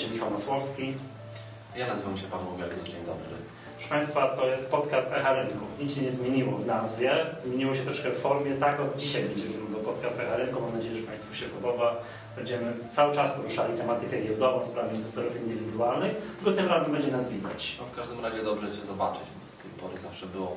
Się Michał Masłowski. Ja nazywam się Paweł Wielgus, dzień dobry. Proszę Państwa, to jest podcast Echa Rynku. Nic się nie zmieniło w nazwie, zmieniło się troszkę w formie. Tak od dzisiaj będzie wyglądał podcast Echa Rynku. Mam nadzieję, że Państwu się podoba. Będziemy cały czas poruszali tematykę giełdową, sprawy inwestorów indywidualnych, tylko tym razem będzie nas widać. No w każdym razie dobrze Cię zobaczyć. Do tej pory zawsze było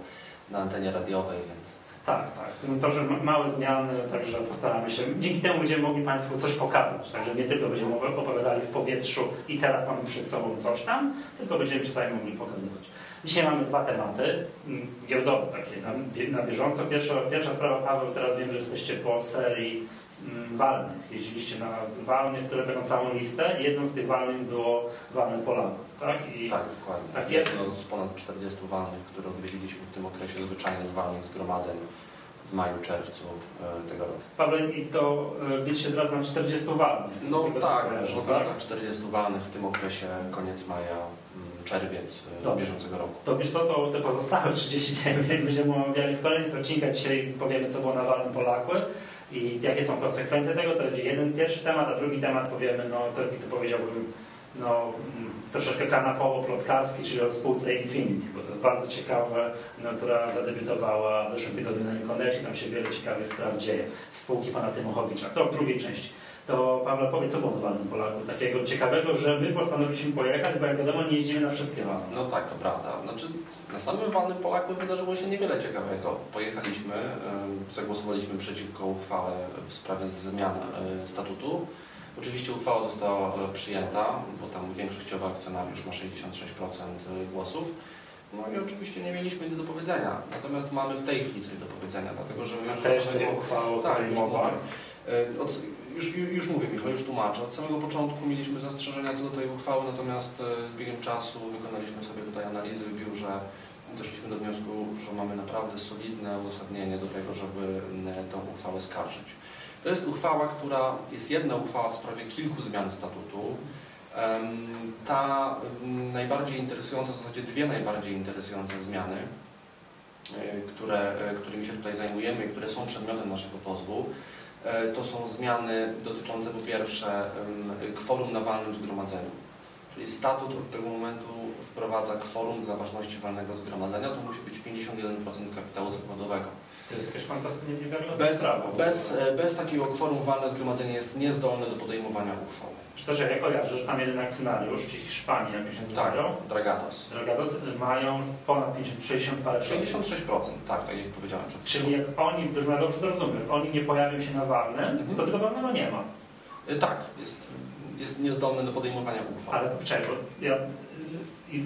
na antenie radiowej, więc Tak, tak. To, że ma- małe zmiany, także postaramy się. Dzięki temu będziemy mogli Państwu coś pokazać. Także nie tylko będziemy opowiadali w powietrzu i teraz mamy przed sobą coś tam, tylko będziemy czasami mogli pokazywać. Dzisiaj mamy dwa tematy mm, giełdowe, takie na, na bieżąco. Pierwsza, pierwsza sprawa, Paweł, teraz wiem, że jesteście po serii mm, walnych. Jeździliście na walnych, które taką całą listę i jedną z tych walnych było walne Polaków, tak? I tak, dokładnie. Tak jest. Jedno z ponad 40 walnych, które odwiedziliśmy w tym okresie zwyczajnych walnych zgromadzeń w maju, czerwcu e, tego roku. Paweł, i to y, byliście teraz na 40 walnych. No tak, w okolicach 40 walnych w tym okresie, koniec maja, czerwiec e, Dobrze. bieżącego roku. To wiesz co, to te pozostałe 39 będziemy omawiali w kolejnych odcinkach. Dzisiaj powiemy, co było na walnym Polaku i jakie są konsekwencje tego. To będzie jeden pierwszy temat, a drugi temat powiemy, no to, to powiedziałbym, no mm, troszeczkę kanapowo-plotkarski, czyli o spółce Infinity, bo to jest bardzo ciekawe, no, która zadebiutowała w zeszłym tygodniu na Inkonexie, tam się wiele ciekawych spraw dzieje. Spółki pana Tymochowicza. To w drugiej części. To Paweł powie, co było na walnym Polaku takiego ciekawego, że my postanowiliśmy pojechać, bo jak wiadomo nie jeździmy na wszystkie walne. No tak, to prawda. Znaczy, na samym walnym Polaku wydarzyło się niewiele ciekawego. Pojechaliśmy, e, zagłosowaliśmy przeciwko uchwale w sprawie zmian e, statutu. Oczywiście uchwała została e, przyjęta, bo tam większościowy akcjonariusz ma 66% głosów. No i oczywiście nie mieliśmy nic do powiedzenia. Natomiast mamy w tej chwili coś do powiedzenia, dlatego że my już Też o tak, już mowa. mówię. E, Od, już, już mówię, Michał, już tłumaczę. Od samego początku mieliśmy zastrzeżenia co do tej uchwały, natomiast e, z biegiem czasu wykonaliśmy sobie tutaj analizy w biurze. Doszliśmy do wniosku, że mamy naprawdę solidne uzasadnienie do tego, żeby m, tą uchwałę skarżyć. To jest uchwała, która jest jedna uchwała w sprawie kilku zmian statutu. Ta najbardziej interesująca, w zasadzie dwie najbardziej interesujące zmiany, e, które, e, którymi się tutaj zajmujemy które są przedmiotem naszego pozwu, e, to są zmiany dotyczące po pierwsze kworum na walnym zgromadzeniu. Czyli statut od tego momentu wprowadza kworum dla ważności walnego zgromadzenia, to musi być 51% kapitału zakładowego. To jest jakaś fantastyczna, niewiarygodna Bez, sprawa. bez, e, bez takiego kworum walne zgromadzenie jest niezdolne do podejmowania uchwał. Przecież ja kojarzę, że tam jeden akcjonariusz, ci Hiszpanii, jak się nazywają, Tak, Dragados. Dragados, mają ponad 50, 60 parę procent. 66%, tak, tak jak powiedziałem przed. Czyli jak oni, to ja dobrze zrozumiem, jak oni nie pojawią się na walnym, Mhm. to tego walnego nie ma. E, Tak, jest, jest niezdolny do podejmowania uchwał. Ale czego? Ja, i,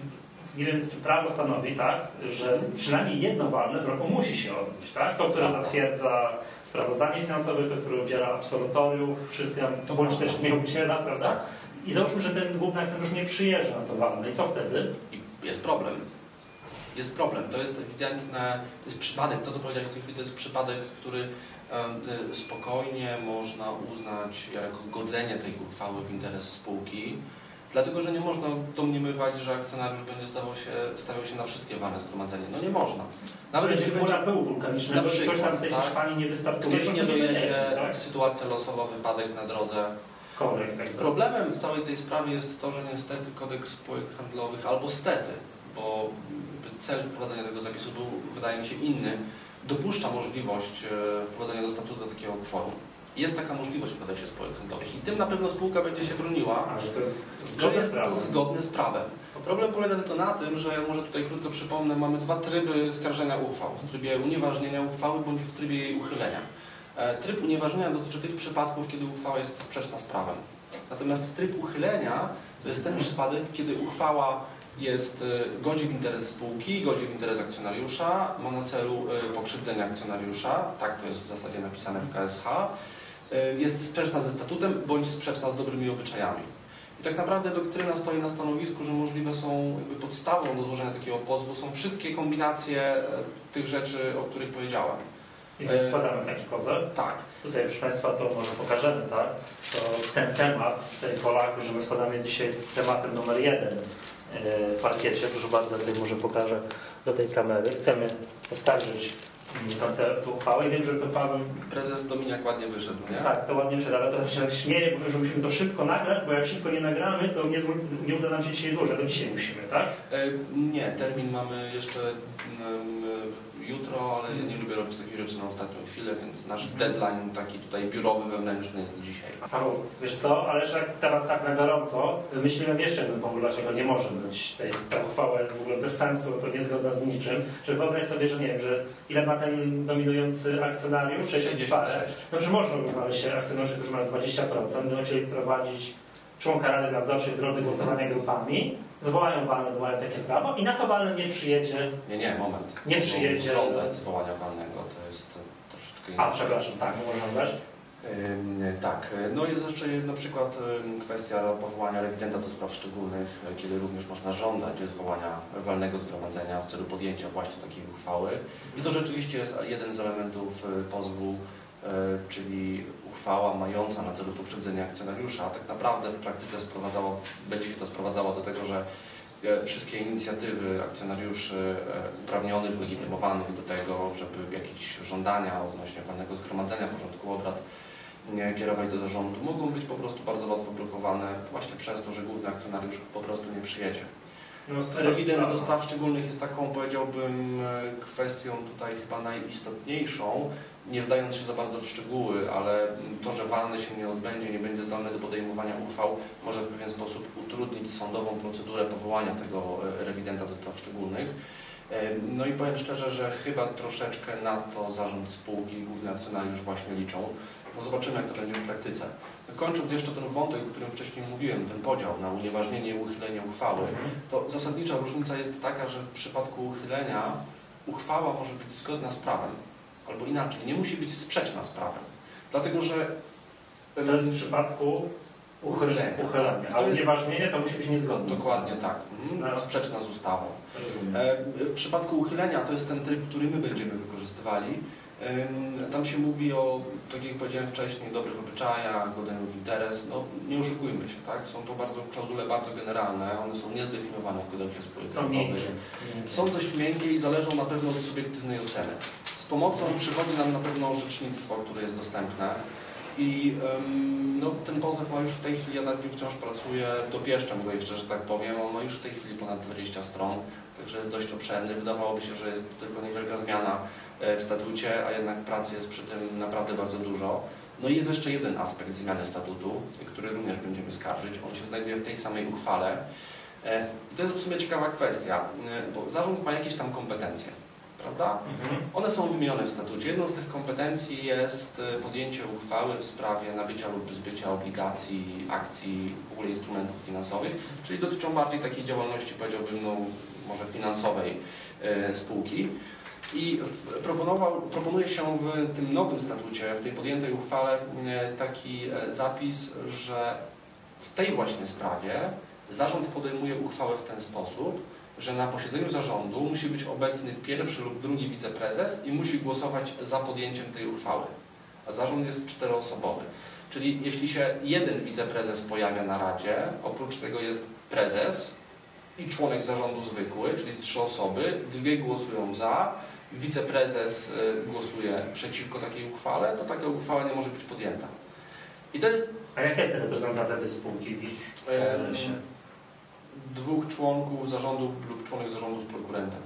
nie wiem, czy prawo stanowi, tak, że przynajmniej jedno walne w roku musi się odbyć, tak? To, które Tak. zatwierdza sprawozdanie finansowe, to, które udziela absolutoriów, wszystko, to bądź też nie udziela, prawda? Tak. I załóżmy, że ten główny akcjonariusz nie przyjeżdża na to walne. I co wtedy? I jest problem. Jest problem. To jest ewidentne, to jest przypadek, to co powiedziałeś w tej chwili, to jest przypadek, który y, spokojnie można uznać jako godzenie tej uchwały w interes spółki, dlatego że nie można domniemywać, że akcjonariusz będzie stawał się, stawiał się na wszystkie walne zgromadzenie. No nie można. Nawet chmura będzie pyłu wulkanicznego, Na że coś tam z tej tak. Hiszpanii nie wystartuje, ktoś nie dojedzie, tak? sytuacja losowa, wypadek na drodze, Korek tak. Problemem w całej tej sprawie jest to, że niestety kodeks spółek handlowych, albo stety, bo cel wprowadzenia tego zapisu był, wydaje mi się, inny, dopuszcza możliwość e, wprowadzenia do statutu takiego kworum. Jest taka możliwość w kodeksie spółek handlowych i tym na pewno spółka będzie się broniła, A, że to jest że jest to zgodne z prawem. Problem polega tylko na tym, że może tutaj krótko przypomnę, mamy dwa tryby skarżenia uchwał. W trybie unieważnienia uchwały bądź w trybie jej uchylenia. E, Tryb unieważnienia dotyczy tych przypadków, kiedy uchwała jest sprzeczna z prawem. Natomiast tryb uchylenia to jest ten przypadek, kiedy uchwała jest, e, godzi w interes spółki, godzi w interes akcjonariusza, ma na celu e, pokrzywdzenie akcjonariusza, tak to jest w zasadzie napisane w KSH, jest sprzeczna ze statutem bądź sprzeczna z dobrymi obyczajami. I tak naprawdę doktryna stoi na stanowisku, że możliwe są jakby podstawą do złożenia takiego pozwu są wszystkie kombinacje e, tych rzeczy, o których powiedziałem. I więc E, składamy taki pozew. Tak, Tutaj, proszę Państwa, to może pokażemy, tak? To ten temat, tej Polaku, że my składamy dzisiaj tematem numer jeden w parkiecie. Proszę bardzo, tutaj może pokażę do tej kamery. Chcemy zaskarżyć tą, uchwałę i wiem, że to Paweł Prezes Dominiak ładnie wyszedł, nie? tak, to ładnie czyta, ale to się tak śmieje, bo że musimy to szybko nagrać, bo jak szybko nie nagramy, to nie, zło- nie uda nam się dzisiaj złożyć, a to dzisiaj musimy, tak? E, Nie, termin mamy jeszcze mm, e, jutro, ale ja nie lubię robić takich rzeczy na ostatnią chwilę, więc nasz Mhm. deadline taki tutaj biurowy, wewnętrzny jest dzisiaj. Paweł, wiesz co, ale jak teraz tak na gorąco, wymyśliłem jeszcze jeden powód, dlaczego nie może być. Tej, ta uchwała jest w ogóle bez sensu, to niezgodna z niczym. Że wyobraź sobie, że nie wiem, że ile ma ten dominujący akcjonariusz? 60 parę. 66. No, że można znaleźć się akcjonariusze, którzy mają 20%, będą chcieli wprowadzić członka Rady Nadzorczej w drodze głosowania grupami, zwołają walne, bo mają takie prawo i na to walne nie przyjedzie. Nie, nie, moment. Nie Bo przyjedzie. Żądać zwołania walnego to jest e, troszeczkę A, inaczej. przepraszam, tak, nie można dać. Ym, Tak, no jest jeszcze na przykład kwestia powołania rewidenta do spraw szczególnych, e, kiedy również można żądać zwołania walnego zgromadzenia w celu podjęcia właśnie takiej uchwały. I to rzeczywiście jest jeden z elementów e, pozwu, czyli uchwała mająca na celu poprzedzenie akcjonariusza, a tak naprawdę w praktyce sprowadzało, będzie się to sprowadzało do tego, że e, wszystkie inicjatywy akcjonariuszy e, uprawnionych, legitymowanych do tego, żeby jakieś żądania odnośnie walnego zgromadzenia porządku obrad kierować do zarządu, mogą być po prostu bardzo łatwo blokowane właśnie przez to, że główny akcjonariusz po prostu nie przyjedzie. No, Rewident do spraw szczególnych jest taką, powiedziałbym, e, kwestią tutaj chyba najistotniejszą, nie wdając się za bardzo w szczegóły, ale to, że walny się nie odbędzie, nie będzie zdolny do podejmowania uchwał, może w pewien sposób utrudnić sądową procedurę powołania tego e, rewidenta do spraw szczególnych. E, No i powiem szczerze, że chyba troszeczkę na to zarząd spółki i główny akcjonariusz właśnie liczą. No zobaczymy, jak to będzie w praktyce. Kończąc jeszcze ten wątek, o którym wcześniej mówiłem, ten podział na unieważnienie i uchylenie uchwały, to zasadnicza różnica jest taka, że w przypadku uchylenia uchwała może być zgodna z prawem, albo inaczej, nie musi być sprzeczna z prawem. Dlatego, że To jest w przypadku uchylenia, uchylenia. a unieważnienie to musi być niezgodne. z dokładnie tak, mhm, No. sprzeczna z ustawą. Rozumiem. E, W przypadku uchylenia to jest ten tryb, który my będziemy wykorzystywali. Tam się mówi o, tak jak powiedziałem wcześniej, dobrych obyczajach, godeniu w interes. No, nie oszukujmy się, tak? Są to bardzo klauzule bardzo generalne, one są niezdefiniowane w kodeksie spółek handlowych. Są dość miękkie i zależą na pewno od subiektywnej oceny. Pomocą przychodzi nam na pewno orzecznictwo, które jest dostępne. I no, ten pozew ma już w tej chwili, ja nad nim wciąż pracuję, dopieszczam go jeszcze, że tak powiem. On ma już w tej chwili ponad 20 stron, także jest dość obszerny. Wydawałoby się, że jest tylko niewielka zmiana e, w statucie, a jednak pracy jest przy tym naprawdę bardzo dużo. No i jest jeszcze jeden aspekt zmiany statutu, który również będziemy skarżyć. On się znajduje w tej samej uchwale. E, I to jest w sumie ciekawa kwestia, e, bo zarząd ma jakieś tam kompetencje, prawda? Mhm. One są wymienione w statucie. Jedną z tych kompetencji jest e, podjęcie uchwały w sprawie nabycia lub zbycia obligacji, akcji, w ogóle instrumentów finansowych, czyli dotyczą bardziej takiej działalności, powiedziałbym, no, może finansowej e, spółki. I proponował, proponuje się w tym nowym statucie, w tej podjętej uchwale e, taki e, zapis, że w tej właśnie sprawie zarząd podejmuje uchwałę w ten sposób, że na posiedzeniu zarządu musi być obecny pierwszy lub drugi wiceprezes i musi głosować za podjęciem tej uchwały. A zarząd jest czteroosobowy. Czyli jeśli się jeden wiceprezes pojawia na radzie, oprócz tego jest prezes i członek zarządu zwykły, czyli trzy osoby, dwie głosują za, wiceprezes y, głosuje przeciwko takiej uchwale, to taka uchwała nie może być podjęta. I to jest A jaka jest ta reprezentacja tej spółki w ich się? Dwóch członków zarządu lub członek zarządu z prokurentem.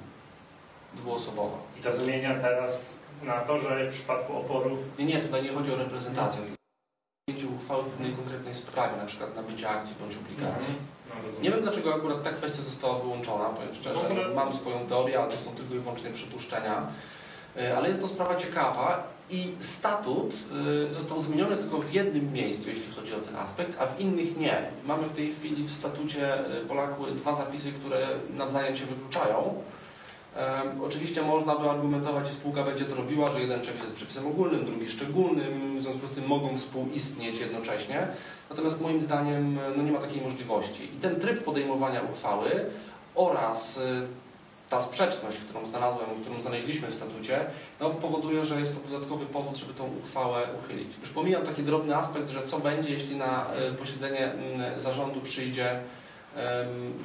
Dwuosobowa. I to zmienia teraz na to, że w przypadku oporu Nie, nie, tutaj nie chodzi o reprezentację. Podjęcie uchwały w pewnej konkretnej sprawie, na przykład nabycia akcji bądź obligacji. No, rozumiem. Nie wiem dlaczego akurat ta kwestia została wyłączona, powiem szczerze. Ogóle- Mam swoją teorię, ale to są tylko i wyłącznie przypuszczenia. E, Ale jest to sprawa ciekawa i statut e, został zmieniony tylko w jednym miejscu, jeśli chodzi o ten aspekt, a w innych nie. Mamy w tej chwili w statucie e, Polaku dwa zapisy, które nawzajem się wykluczają. Oczywiście można by argumentować, że spółka będzie to robiła, że jeden przepis jest przepisem ogólnym, drugi szczególnym, w związku z tym mogą współistnieć jednocześnie. Natomiast moim zdaniem no, nie ma takiej możliwości. I ten tryb podejmowania uchwały oraz y, ta sprzeczność, którą znalazłem, którą znaleźliśmy w statucie, no, powoduje, że jest to dodatkowy powód, żeby tą uchwałę uchylić. Już pomijam taki drobny aspekt, że co będzie, jeśli na y, posiedzenie zarządu przyjdzie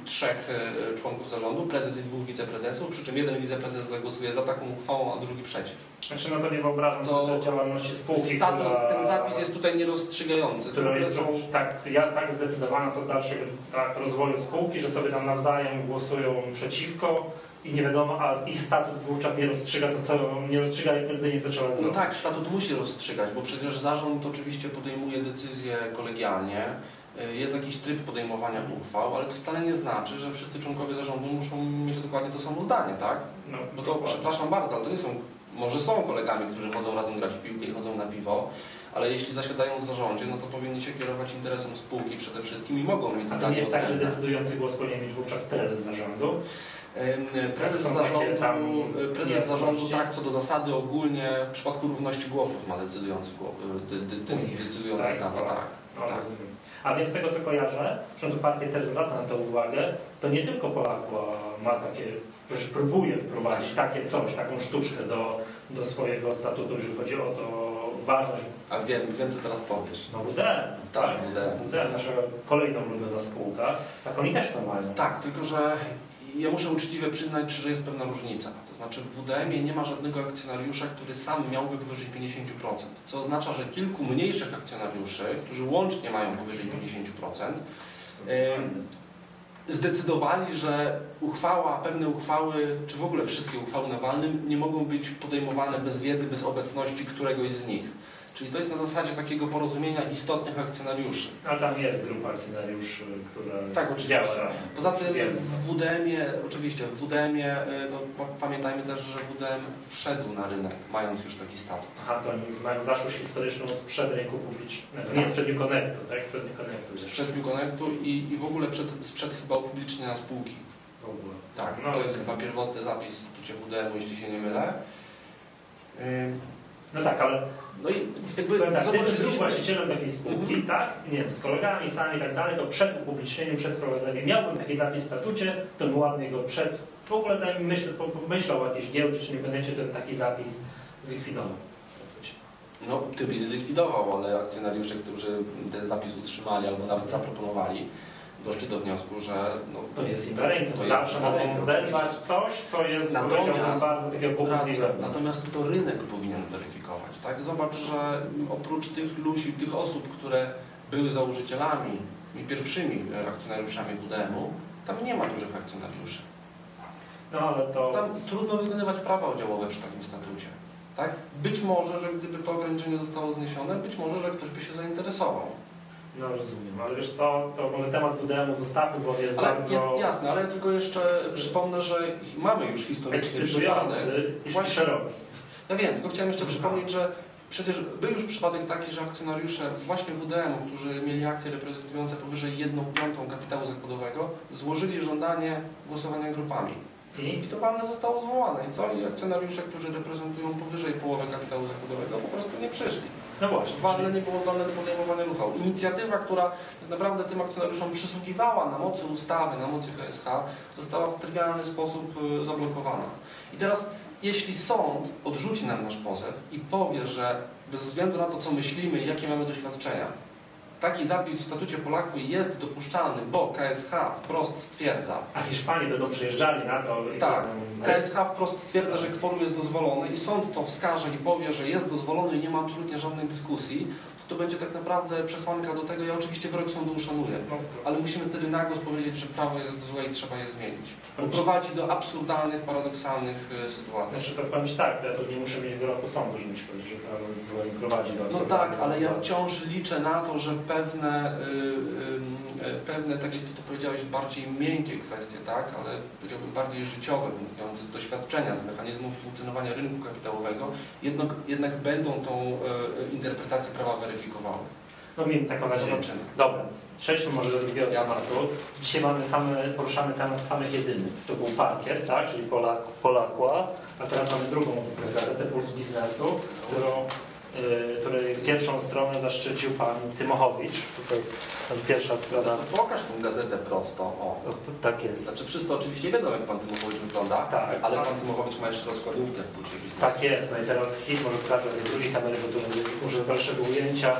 trzech e, członków zarządu, prezes i dwóch wiceprezesów, przy czym jeden wiceprezes zagłosuje za taką uchwałą, a drugi przeciw. Znaczy no to nie wyobrażam To sobie działalności spółki, Statut, która, ten zapis jest tutaj nierozstrzygający. która jest są, tak, ja, tak zdecydowana co do dalszego tak, rozwoju spółki, że sobie tam nawzajem głosują przeciwko i nie wiadomo, a ich statut wówczas nie rozstrzyga, co, co nie rozstrzyga prezydencji, co trzeba no zrobić. tak, statut musi rozstrzygać, bo przecież zarząd oczywiście podejmuje decyzje kolegialnie. Y, Jest jakiś tryb podejmowania uchwał, ale to wcale nie znaczy, że wszyscy członkowie zarządu muszą mieć dokładnie to samo zdanie, tak? No, Bo to, dokładnie. przepraszam bardzo, ale to nie są, może są kolegami, którzy chodzą razem grać w piłkę i chodzą na piwo, ale jeśli zasiadają w zarządzie, no to powinni się kierować interesem spółki przede wszystkim i mogą mieć A to nie jest tak, że decydujący głos powinien mieć wówczas prezes zarządu? Prezes zarządu, prezes zarządu tak, co do zasady ogólnie w przypadku równości głosów ma decydujący, głos, dy, dy, dy, decydujące Tak? tak. No, tak. rozumiem. A wiem z tego co kojarzę, że tu partia też zwraca na to uwagę, to nie tylko Polakła ma takie, że próbuje wprowadzić takie coś, taką sztuczkę do, do swojego statutu, jeżeli chodzi o to ważność. A wiem, wiem co teraz powiesz. No WDM, Tak, WDM. WDM, nasza kolejna ulubiona spółka, tak oni też to mają. Tak, tylko że ja muszę uczciwie przyznać, że jest pewna różnica. To znaczy w WDM-ie nie ma żadnego akcjonariusza, który sam miałby powyżej 50%. Co oznacza, że kilku mniejszych akcjonariuszy, którzy łącznie mają powyżej 50%, Ym, zdecydowali, że uchwała, pewne uchwały, czy w ogóle wszystkie uchwały na walnym nie mogą być podejmowane bez wiedzy, bez obecności któregoś z nich. Czyli to jest na zasadzie takiego porozumienia istotnych akcjonariuszy. Ale tam jest grupa akcjonariuszy, która Tak, oczywiście. działa razem. Poza tym w WDM-ie, oczywiście w WDM-ie, y, no, pa- pamiętajmy też, że WDM wszedł na rynek, mając już taki statut. Aha, to oni mają zaszłość historyczną sprzed rynku publicznego. Nie Tak. sprzed New Connectu, tak? Sprzed New Connectu. jeszcze. Sprzed New Connectu i, i w ogóle przed, sprzed chyba upublicznienia spółki. W ogóle. Tak, No. to jest chyba pierwotny zapis w statucie WDM-u, jeśli się nie mylę. No tak, ale No i jakby tak, gdybym był zobaczyliśmy... właścicielem takiej spółki, Mhm. tak, nie wiem, z kolegami, sami i tak dalej, to przed upublicznieniem, przed wprowadzeniem, miałbym taki zapis w statucie, to bym ładnie go przed, w ogóle zanim myśl, pomyślał o jakiejś giełdzie czy nie będziecie, bym taki zapis zlikwidował. No, ty byś zlikwidował, ale akcjonariusze, którzy ten zapis utrzymali albo nawet zaproponowali, doszli do wniosku, że no, To jest im na rękę, To zawsze mogą zerwać coś, co jest, Natomiast- bardzo Racja. kłopotliwego. Natomiast to rynek powinien weryfikować. Tak? Zobacz, że oprócz tych ludzi, tych osób, które były założycielami i pierwszymi e, akcjonariuszami WDM-u, tam nie ma dużych akcjonariuszy. No ale to... Tam trudno wykonywać prawa udziałowe przy takim statucie. Tak? Być może, że gdyby to ograniczenie zostało zniesione, być może, że ktoś by się zainteresował. No rozumiem, ale wiesz co, to może temat WDM-u zostawmy, bo on jest Ale bardzo ja, jasne, ale tylko jeszcze przypomnę, że mamy już historyczny przypadek. Właśnie- szeroki. Ja wiem, tylko chciałem jeszcze przypomnieć, że przecież był już przypadek taki, że akcjonariusze właśnie WDM-u, którzy mieli akcje reprezentujące powyżej 1 piątą kapitału zakładowego, złożyli żądanie głosowania grupami. I? I to walne zostało zwołane. I co? I akcjonariusze, którzy reprezentują powyżej połowy kapitału zakładowego, po prostu nie przyszli. No właśnie. Walne nie było zdolne do podejmowania uchwał. Inicjatywa, która tak naprawdę tym akcjonariuszom przysługiwała na mocy ustawy, na mocy KSH, została w trywialny sposób y, zablokowana. I teraz, jeśli sąd odrzuci nam nasz pozew i powie, że bez względu na to, co myślimy i jakie mamy doświadczenia, taki zapis w statucie Polaku jest dopuszczalny, bo KSH wprost stwierdza, A Hiszpanie będą przyjeżdżali na to i Tak. KSH wprost stwierdza, że kworum jest dozwolony i sąd to wskaże i powie, że jest dozwolony i nie ma absolutnie żadnej dyskusji, to będzie tak naprawdę przesłanka do tego. Ja oczywiście wyrok sądu uszanuję, No ale musimy wtedy na głos powiedzieć, że prawo jest złe i trzeba je zmienić. Bo prowadzi do absurdalnych, paradoksalnych e, sytuacji. Znaczy to Ci tak, ja tu nie muszę mieć wyroku sądu, żeby Ci powiedzieć, że prawo jest złe i prowadzi do No absurdalnych tak, ale ja sytuacji. wciąż liczę na to, że pewne, y, y, y, pewne tak jak Ty to powiedziałeś, bardziej miękkie kwestie, tak, ale powiedziałbym bardziej życiowe, wynikające z doświadczenia, z mechanizmów funkcjonowania rynku kapitałowego, jednak, jednak będą tą y, y, interpretację prawa weryfikowały. No miejmy taką nadzieję. Zobaczymy. Dobra, przejdźmy może do drugiego tematu. Dzisiaj mamy same, poruszamy temat samych jedynych. To był parkiet, tak, czyli Polak, Polakła, a teraz mamy drugą gazetę Puls Biznesu, którą, y, której pierwszą stronę zaszczycił pan Tymochowicz. Tutaj pierwsza strona. Pokaż tą gazetę prosto. O. Tak jest. Znaczy wszyscy oczywiście wiedzą, jak Pan Tymowicz wygląda, Tak, ale. Pan Tymowicz ma jeszcze rozkładówkę w biznesu. Tak jest, no i teraz hit może pokażę tej drugiej kamery, bo tu jest może z dalszego ujęcia.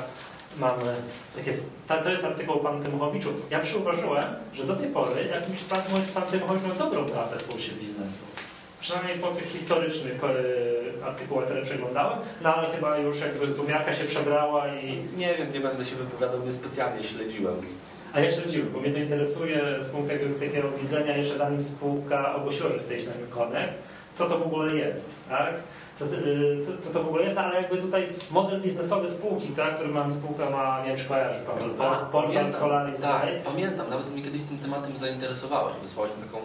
mamy, tak jest, ta, to jest artykuł o panu Tymuchowiczu. Ja przyuważyłem, że do tej pory jakimś pan, pan Tymuchowicz miał dobrą prasę w pulsie biznesu. Przynajmniej po tych historycznych artykułach, które przeglądałem, no ale chyba już jakby tu miarka się przebrała i... Nie wiem, nie będę się wypowiadał, niespecjalnie śledziłem. A ja śledziłem, bo mnie to interesuje z punktu takiego, widzenia, jeszcze zanim spółka ogłosiła, że chce iść na Connect, co to w ogóle jest, tak? Co, co, co to w ogóle jest, no, ale jakby tutaj model biznesowy spółki, tak, który mam, spółka ma, nie wiem czy kojarzy, Paweł, Portal pamiętam. Solaris Tak, Light. pamiętam, nawet mnie kiedyś tym tematem zainteresowałeś. Wysłałeś mi taką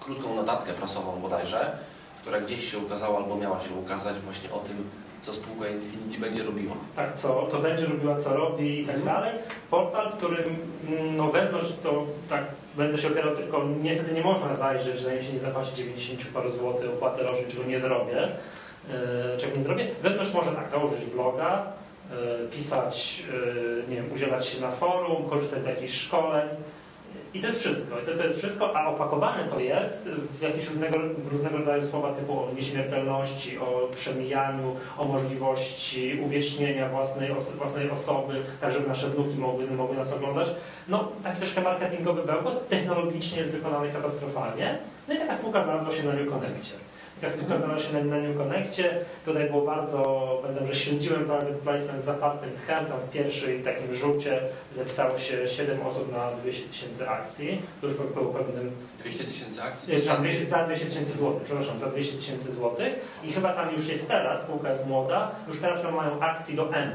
krótką notatkę prasową bodajże, która gdzieś się ukazała albo miała się ukazać właśnie o tym, co spółka Infinity będzie robiła. tak, co, co będzie robiła, co robi i tak dalej. Portal, w którym mm, no wewnątrz to tak będę się opierał, tylko niestety nie można zajrzeć, zanim się nie zapłaci 90 paru złotych opłaty rocznej, czego nie zrobię, yy, czego nie zrobię. Wewnątrz można tak założyć bloga, yy, pisać, yy, nie wiem, udzielać się na forum, korzystać z jakichś szkoleń. I to jest wszystko. I to, to jest wszystko, a opakowane to jest w jakieś różnego, różnego rodzaju słowa typu o nieśmiertelności, o przemijaniu, o możliwości uwiecznienia własnej, własnej osoby, tak żeby nasze wnuki mogły, mogły nas oglądać. No, taki troszkę marketingowy bełkot, technologicznie jest wykonany katastrofalnie. No i taka spółka znalazła się na New Spółka znalazła się na, na New Connectie. Tutaj było bardzo, będę, że śledziłem private placement zapartym tchem. Tam w pierwszej takim rzucie zapisało się 7 osób na 200 tysięcy akcji. To już było pewnym 200 tysięcy akcji? E, Za 200 za 200 tysięcy złotych, przepraszam, za 200 tysięcy złotych i chyba tam już jest teraz, spółka jest młoda, już teraz mają akcji do M,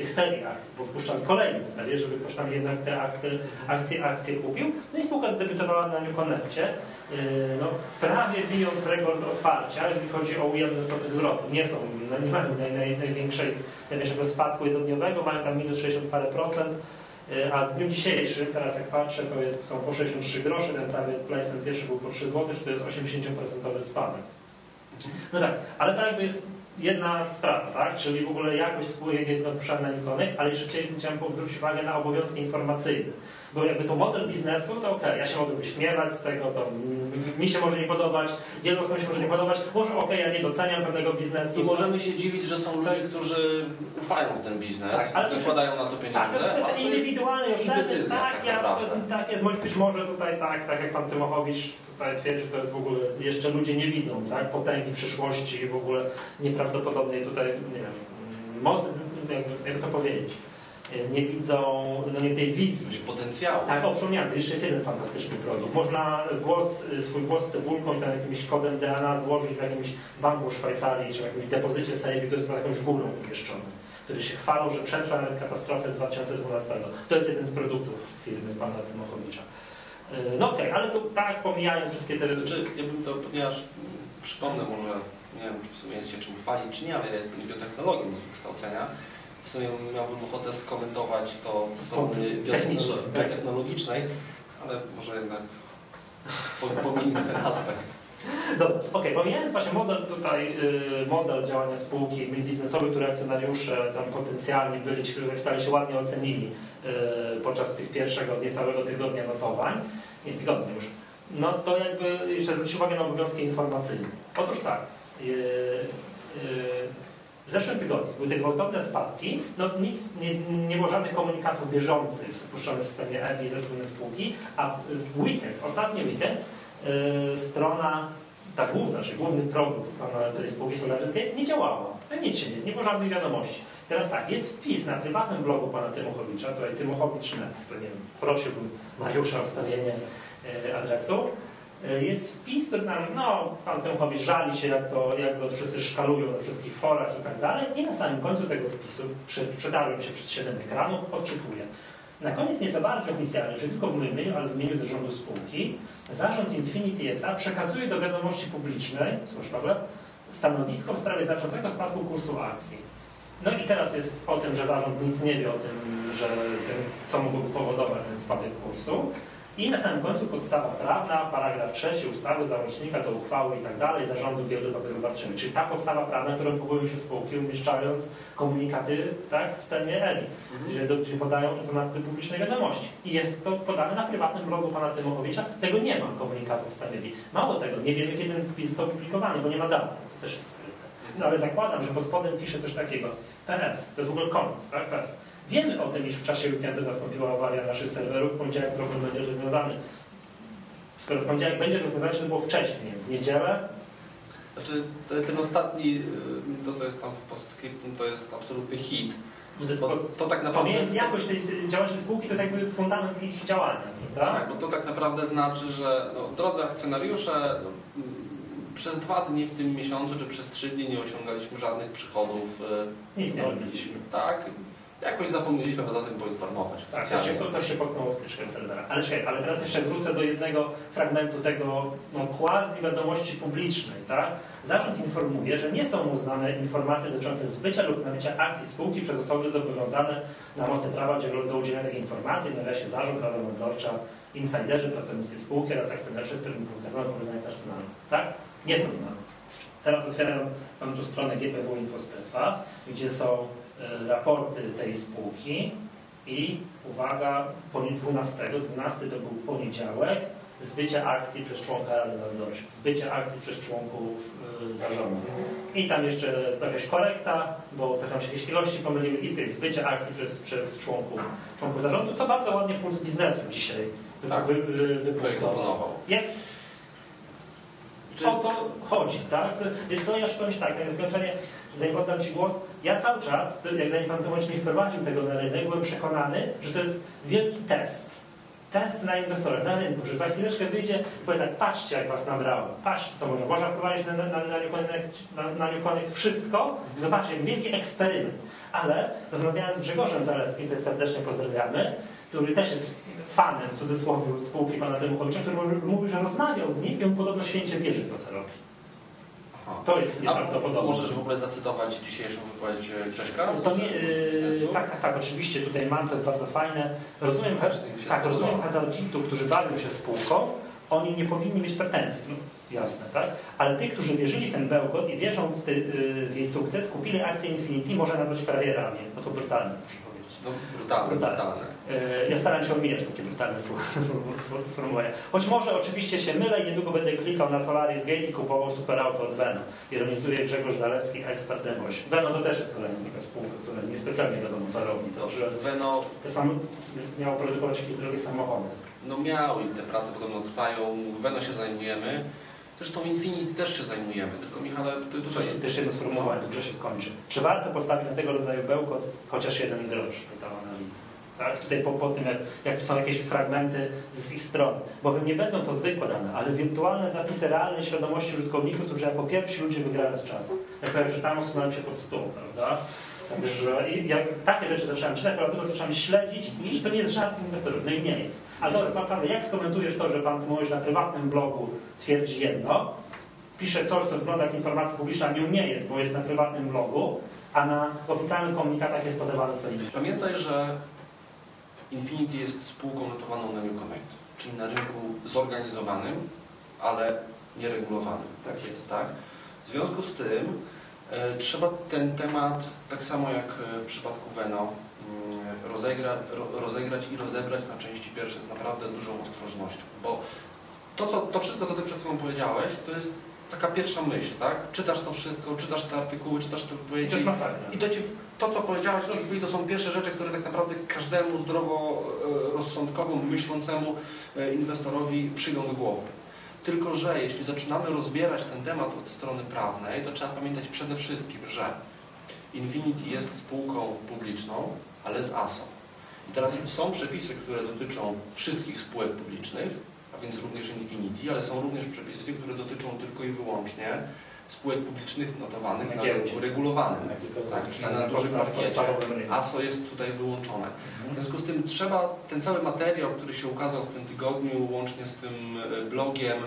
tych serii akcji, bo wpuszczali kolejne serie, żeby ktoś tam jednak te akty, akcje, akcje kupił. No i spółka zdebiutowała na New Connectie, yy, no, prawie bijąc rekord otwarcia, jeżeli chodzi o ujemne stopy zwrotu. Nie są, no, nie mają naj, naj, największej, największego spadku jednodniowego, mają tam minus 60 parę procent. Yy, A w dniu dzisiejszym, teraz jak patrzę, to jest, są po 63 grosze, ten prawie placement pierwszy był po 3 zł, czy to jest 80% spadek. No tak, ale to jakby jest jedna sprawa, tak? Czyli w ogóle jakość spółek jest dopuszczalna na Nikonek, ale jeszcze chciałem- zwrócić uwagę na obowiązki informacyjne. Bo jakby to model biznesu, to okej, ja się mogę wyśmiewać z tego, to mi się może nie podobać, wielu osobom się może nie podobać, może okej, ja nie doceniam pewnego biznesu. I możemy się dziwić, że są ludzie, którzy ufają w ten biznes, Tak, ale to wykładają na to Tak, pieniądze. to jest kwestia to jest indywidualnej oceny. decyzja, tak, tak ja, to jest, tak jest, być może tutaj tak, tak jak pan Tymochowicz tutaj twierdzi, to jest w ogóle, jeszcze ludzie nie widzą, tak, potęgi przyszłości i w ogóle nieprawdopodobnej tutaj, nie wiem, mocy, jakby, jak to powiedzieć, nie widzą, no nie tej wizji. Potencjału. Tak, o, przypomniałem, to jeszcze jest jeden fantastyczny produkt. Można włos, swój włos z cebulką i tam jakimś kodem DNA złożyć w jakimś banku w Szwajcarii, czy w jakimś depozycie safe, to jest chyba jakąś górą umieszczony, który się chwalą, że przetrwa nawet katastrofę z 2012. To jest jeden z produktów firmy z pana Tymochowicza. Yy, No okej, ale to tak pomijając wszystkie te... Znaczy, ja bym to, ponieważ przypomnę może, nie wiem, czy w sumie jest się czym chwalić, czy nie, ale ja jestem biotechnologiem z wykształcenia. W sumie miałbym ochotę skomentować to z strony tak. biotechnologicznej, ale może jednak po- pomijmy ten aspekt. Dobra, okej, pomijając właśnie model tutaj, yy, model działania spółki biznesowej, który akcjonariusze tam potencjalnie byli, ci, którzy zapisali się ładnie ocenili yy, podczas tych pierwszego niecałego tygodnia notowań, nie tygodnia już, no to jakby jeszcze zwrócić uwagę na obowiązki informacyjne. Otóż tak, yy, yy, w zeszłym tygodniu były te gwałtowne spadki, no nic, nie, nie było żadnych komunikatów bieżących spuszczonych w systemie EBI ze strony spółki, a w weekend, w ostatni weekend, yy, strona, ta główna, czyli główny produkt tej spółki Solaris Gate nie działała. No nic się nie, nie było żadnych wiadomości. Teraz tak, jest wpis na prywatnym blogu pana Tymochowicza, tutaj Tymochowicz.net, to nie wiem, prosiłbym Mariusza o wstawienie yy, adresu. Yy, Jest wpis, który tam, no, pan Tymochowicz żali się, jak, to, jak go wszyscy szkalują na wszystkich forach i tak dalej. I na samym końcu tego wpisu, przy, przedarłem się przez 7 ekranów, odczytuję. Na koniec nieco bardziej oficjalnie, że tylko w moim imieniu, ale w imieniu zarządu spółki, zarząd Infinity SA przekazuje do wiadomości publicznej, słysz Pawle, stanowisko w sprawie znaczącego spadku kursu akcji. No i teraz jest o tym, że zarząd nic nie wie o tym, że tym, co mogłoby powodować ten spadek kursu. I na samym końcu podstawa prawna, paragraf trzeci ustawy, załącznika do uchwały i tak dalej, zarządu giełdy papierów wartościowych. Czyli ta podstawa prawna, którą powołują się spółki, umieszczając komunikaty tak, w systemie ERI, gdzie, do, gdzie podają informacje do publicznej wiadomości. I jest to podane na prywatnym blogu pana Tymochowicza. Tego nie ma komunikatu w ERI. Mało tego, nie wiemy kiedy ten wpis został publikowany, bo nie ma daty. To też jest skryte. No ale zakładam, że pod spodem pisze coś takiego. PS, to jest w ogóle koniec, tak? PS. Wiemy o tym, iż w czasie weekendu nastąpiła awaria naszych serwerów, w poniedziałek problem będzie rozwiązany. Skoro w poniedziałek będzie rozwiązany, to było wcześniej. W niedzielę Znaczy, te- ten ostatni, y, to co jest tam w postscriptum, to jest absolutny hit. to jest Bo to tak naprawdę... Pomijając jakość tej działalności spółki, to jest jakby fundament ich działania, prawda? Tak, bo to tak naprawdę znaczy, że no, drodzy akcjonariusze, no, mm, przez dwa dni w tym miesiącu, czy przez trzy dni nie osiągaliśmy żadnych przychodów. y, Nic nie robiliśmy. Tak, jakoś zapomnieliśmy o tym poinformować Tak, to się, to się potknęło w tyczkę serwera. Ale czekaj, ale teraz jeszcze wrócę do jednego fragmentu tego no, quasi wiadomości publicznej. Tak? Zarząd informuje, że nie są uznane informacje dotyczące zbycia lub nabycia akcji spółki przez osoby zobowiązane na mocy prawa do udzielenia takiej informacji, w nawiasie zarząd, rada nadzorcza, insiderzy, pracownicy spółki oraz akcjonariusze, z którymi wykazano powiązania personalne. Tak? Nie są znane. Teraz otwieram mam tu stronę GPW Infostrefa, gdzie są raporty tej spółki i uwaga, poni- 12, 12 to był poniedziałek, zbycie akcji przez członka Rady Nadzorczej, zbycie akcji przez członków y, zarządu. I tam jeszcze jakaś korekta, bo tam się jakieś ilości pomyliły i zbycie akcji przez, przez członków, członków zarządu, co bardzo ładnie Puls Biznesu dzisiaj Tak. wy, wy, wy. Wyeksponował. Jak, Czy- o co chodzi, tak? Więc co ja już powiem tak, tak zkończenie, zanim oddam Ci głos, ja cały czas, jak zanim Pan Tomasz nie wprowadził tego na rynek, byłem przekonany, że to jest wielki test. Test na inwestorach, na rynku, że za chwileczkę wyjdzie i powie tak, patrzcie jak Was nabrało, patrzcie co mówią, można wprowadzić na, na, na, na, na New Connect wszystko, zobaczcie, wielki eksperyment. Ale rozmawiałem z Grzegorzem Zalewskim, który serdecznie pozdrawiamy, który też jest fanem, w cudzysłowie, spółki pana Demuchowicza, który mówił, że rozmawiał z nim i on podobno święcie wierzy w to, co robi. To jest A nieprawdopodobne. możesz w ogóle zacytować dzisiejszą wypowiedź e, Grześka? To nie, yy, tak, tak, tak, oczywiście tutaj mam, to jest bardzo fajne. Rozumiem, się tak, rozumiem hazardzistów, którzy bawią się spółką, oni nie powinni mieć pretensji, no, jasne, tak? Ale tych, którzy wierzyli w ten bełkot i wierzą w, ty, yy, w jej sukces, kupili akcje Infinity, można nazwać frajerami. No to brutalne, powiedzieć. No, brutalne, Brutalne. Yy, Ja staram się omijać takie brutalne sformułowania. Choć może oczywiście się mylę i niedługo będę klikał na Solaris Gate i kupował superauto od Veno. Ironizuje Grzegorz Zalewski, ekspert M8. Veno to też jest kolejna taka spółka, która niespecjalnie wiadomo co robi. To, że Veno te sam, miało produkować jakieś drogie samochody. no miał i te prace podobno trwają. Veno się zajmujemy. Zresztą Infinity też się zajmujemy. Tylko Michale, tutaj, tutaj też jedno sformułowanie, które się kończy. Czy warto postawić na tego rodzaju bełkot chociaż jeden grosz? Pytał analityk. Tak? Tutaj po, po tym, jak, jak są jakieś fragmenty z ich strony. Bowiem nie będą to zwykłe dane, ale wirtualne zapisy realnej świadomości użytkowników, którzy jako pierwsi ludzie wygrają z czasem. Jak to, że tam usunąłem się pod stół, prawda? Także i jak takie rzeczy zacząłem czytać, to dlatego zacząłem śledzić, że to nie jest żart z inwestorów. No i nie jest. Ale dobra, Paweł, jak skomentujesz to, że pan Tymowicz na prywatnym blogu twierdzi jedno, pisze coś, co wygląda jak informacja publiczna, nią nie jest, bo jest na prywatnym blogu, a na oficjalnych komunikatach jest podawane co innego. Pamiętaj, że Infinity jest spółką notowaną na New Connect, czyli na rynku zorganizowanym, ale nieregulowanym. Tak jest. Tak? W związku z tym trzeba ten temat, tak samo jak e, w przypadku Veno, mm, rozegra, ro, rozegrać i rozebrać na części pierwsze z naprawdę dużą ostrożnością, bo to, co, to wszystko, co Ty przed chwilą powiedziałeś, to jest taka pierwsza myśl, tak? Czytasz to wszystko, czytasz te artykuły, czytasz te To wypowiedzi jest masakra. i to, ci, to, co powiedziałeś w tej chwili, to są pierwsze rzeczy, które tak naprawdę każdemu zdrowo e, rozsądkowo myślącemu e, inwestorowi przyjdą do głowy. Tylko, że jeśli zaczynamy rozbierać ten temat od strony prawnej, to trzeba pamiętać przede wszystkim, że Infinity jest spółką publiczną, ale z ASO. I teraz są przepisy, które dotyczą wszystkich spółek publicznych, a więc również Infinity, ale są również przepisy, które dotyczą tylko i wyłącznie spółek publicznych notowanych Na rynku regulowanym. Tak, czyli na dużym parkiecie. ASO jest tutaj wyłączone. W Mhm. związku z tym trzeba ten cały materiał, który się ukazał w tym tygodniu, łącznie z tym e, blogiem,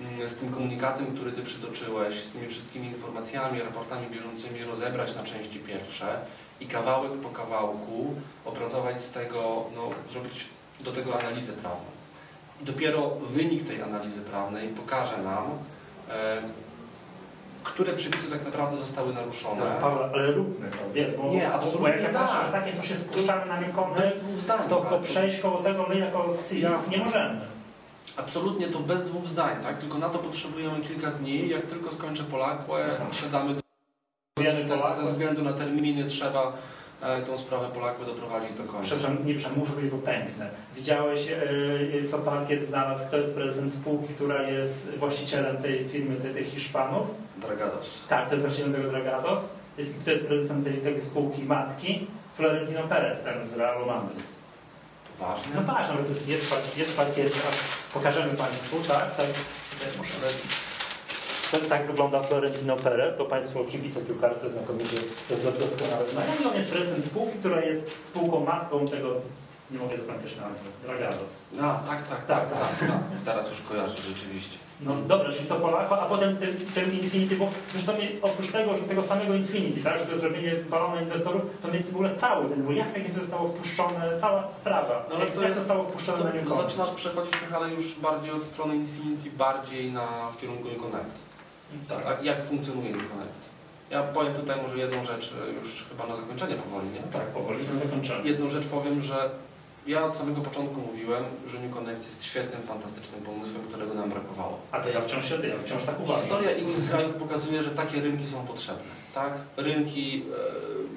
mm, z tym komunikatem, który Ty przytoczyłeś, z tymi wszystkimi informacjami, raportami bieżącymi rozebrać na części pierwsze i kawałek po kawałku opracować z tego, no, zrobić do tego analizę prawną. Dopiero wynik tej analizy prawnej pokaże nam, e, które przepisy tak naprawdę zostały naruszone. Tak, Paweł, ale róbmy to, wiesz, bo, Nie, bo absolutnie jak ja patrzę, tak. że takie coś jest spuszczane na rynkowy, Bez dwóch zdań. to, tak? to przejść koło tego my jako Jasne. nie możemy. Absolutnie to bez dwóch zdań, tak? Tylko na to potrzebujemy kilka dni. Jak tylko skończę Polakłę, Aha. siadamy do Niestety, ze względu na terminy trzeba tą sprawę Polaków doprowadzić do końca. Przepraszam, nie przepraszam, muszę być, bo pęknę. Widziałeś, yy, co parkiet znalazł, kto jest prezesem spółki, która jest właścicielem tej firmy, tej, tych Hiszpanów? Dragados. Tak, to jest właścicielem tego Dragados. Jest, kto jest prezesem tej, tej spółki matki? Florentino Perez, ten z Realu Madryt. Poważnie? No patrz, nawet jest, jest, par- jest parkiet, a pokażemy Państwu, tak? tak muszę tak, tak wygląda Florentino Perez, to Państwo kibice piłkarscy znakomicie to jest doskonale znają. I on jest prezesem spółki, która jest spółką matką tego, nie mogę zapamiętać nazwy, Dragados. A, tak, tak, tak, tak, tak, Teraz już kojarzę rzeczywiście. No dobra, czyli co Polako, a potem ten, ten Infinity, bo co, mnie, oprócz tego, że tego samego Infinity, tak, że to jest zrobienie balonu inwestorów, to mnie w ogóle cały ten, bo jak takie zostało wpuszczone, cała sprawa, No ale jak, to jak jest- zostało wpuszczone To, na no, Newcomb? zaczynasz przechodzić, ale już bardziej od strony Infinity, bardziej na, w kierunku Connect. Tak. Tak, jak funkcjonuje Connect? Ja powiem tutaj może jedną rzecz, e, już chyba na zakończenie powoli, nie? Tak, powoli już zakończymy. Jedną rzecz powiem, że ja od samego początku mówiłem, że New Connect jest świetnym, fantastycznym pomysłem, którego nam brakowało. A to ja wciąż się ja wciąż tak uważam. Historia innych krajów pokazuje, że takie rynki są potrzebne. Tak? Rynki e,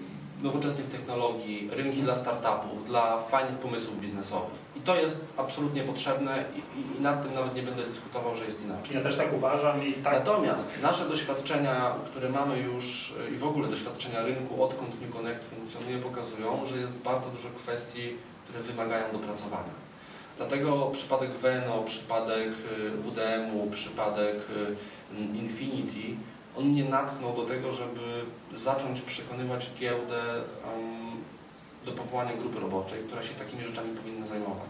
nowoczesnych technologii, rynki dla startupów, dla fajnych pomysłów biznesowych. I to jest absolutnie potrzebne i, i, nad tym nawet nie będę dyskutował, że jest inaczej. Ja też tak uważam i tak. Natomiast nasze doświadczenia, które mamy już e, i w ogóle doświadczenia rynku, odkąd New Connect funkcjonuje, pokazują, że jest bardzo dużo kwestii, które wymagają dopracowania. Dlatego przypadek Veno, przypadek e, WDM-u, przypadek e, Infinity, on mnie natknął do tego, żeby zacząć przekonywać giełdę em, do powołania grupy roboczej, która się takimi rzeczami powinna zajmować.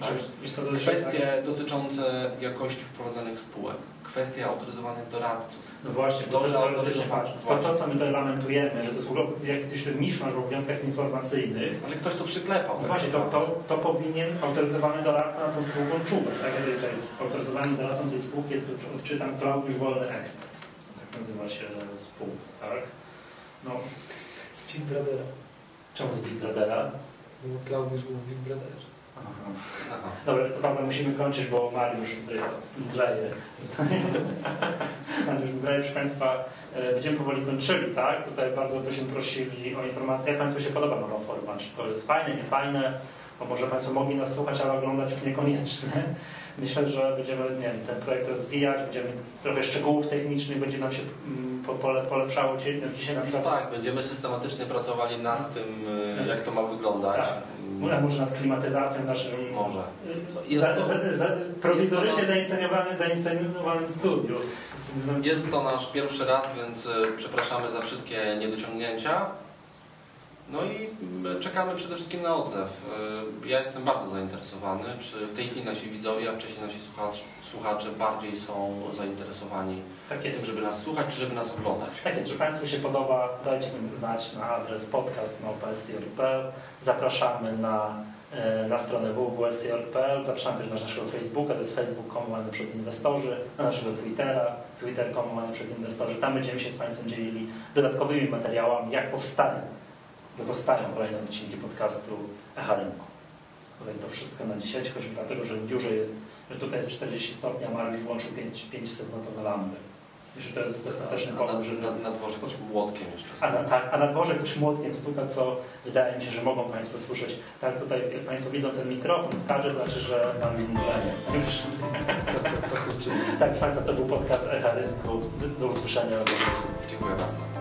Tak? To jest Kwestie dotyczące jakości wprowadzanych spółek, kwestie autoryzowanych doradców. No właśnie, To, to, że to, to, to, to, co my tutaj lamentujemy, że to jest w ogóle jakiś miszmasz w obowiązkach informacyjnych, Ale ktoś to przyklepał. no tak właśnie, to, to, to powinien autoryzowany doradca na tą spółką czuwać. Tak? Jeżeli to jest autoryzowany doradcą tej spółki, jest, tu odczytam Klaudiusz Wolny Ekspert. Nazywa się spółka, tak? No, Z Big Brothera. czemu z Big Brothera? Bo Klaudiusz był w Big Brotherze. Dobra, co prawda musimy kończyć, bo Mariusz mdleje. Mariusz mdleje, proszę Państwa, e, będziemy powoli kończyli, tak? Tutaj bardzo byśmy prosili o informacje, jak Państwu się podoba nowa forma, czy to jest fajne, nie fajne, bo może Państwo mogli nas słuchać, ale oglądać już niekoniecznie. Myślę, że będziemy nie wiem, ten projekt rozwijać, będziemy trochę szczegółów technicznych, będzie nam się mm, po, pole, polepszało. Dzisiaj, no, dzisiaj na No przykład tak, będziemy systematycznie pracowali nad tym, y, jak to ma wyglądać. Tak. Może nad klimatyzacją naszym Może. Jest za, to- za, za, prowizorycznie zainscenowany, zainscenowanym studiu. Jest to nasz pierwszy raz, więc y, przepraszamy za wszystkie niedociągnięcia. No i y, czekamy przede wszystkim na odzew. Y, Ja jestem bardzo zainteresowany, czy w tej chwili nasi widzowie, a wcześniej nasi słuchacz, słuchacze bardziej są zainteresowani Tak jest. żeby nas słuchać, czy żeby nas oglądać. Tak jest, że Państwu się podoba, dajcie mi znać na adres podcast.psjor.pl. Zapraszamy na, e, na stronę www.sjor.pl. Zapraszamy też na naszego Facebooka, to jest facebook komowany przez inwestorzy, na naszego Twittera, Twitter komowany przez inwestorzy. Tam będziemy się z Państwem dzielili dodatkowymi materiałami, jak powstają, jak powstają kolejne odcinki podcastu Echa Rynku. To wszystko na dzisiaj, choćby dlatego, że w biurze jest, że tutaj jest 40 stopni, a Mariusz włączył 5, 500 watowe lampy. I że to jest dostateczny A powód, na, na, na dworze ktoś młotkiem jeszcze A stoi. na, tak, a na dworze ktoś młotkiem stuka, co wydaje mi się, że mogą Państwo słyszeć. Tak, tutaj jak Państwo widzą ten mikrofon w kadrze, znaczy, że mam już mdlenie. Już. Tak uczynił. Tak, Państwa, to był podcast Echa Rynku. Do usłyszenia. Dziękuję bardzo.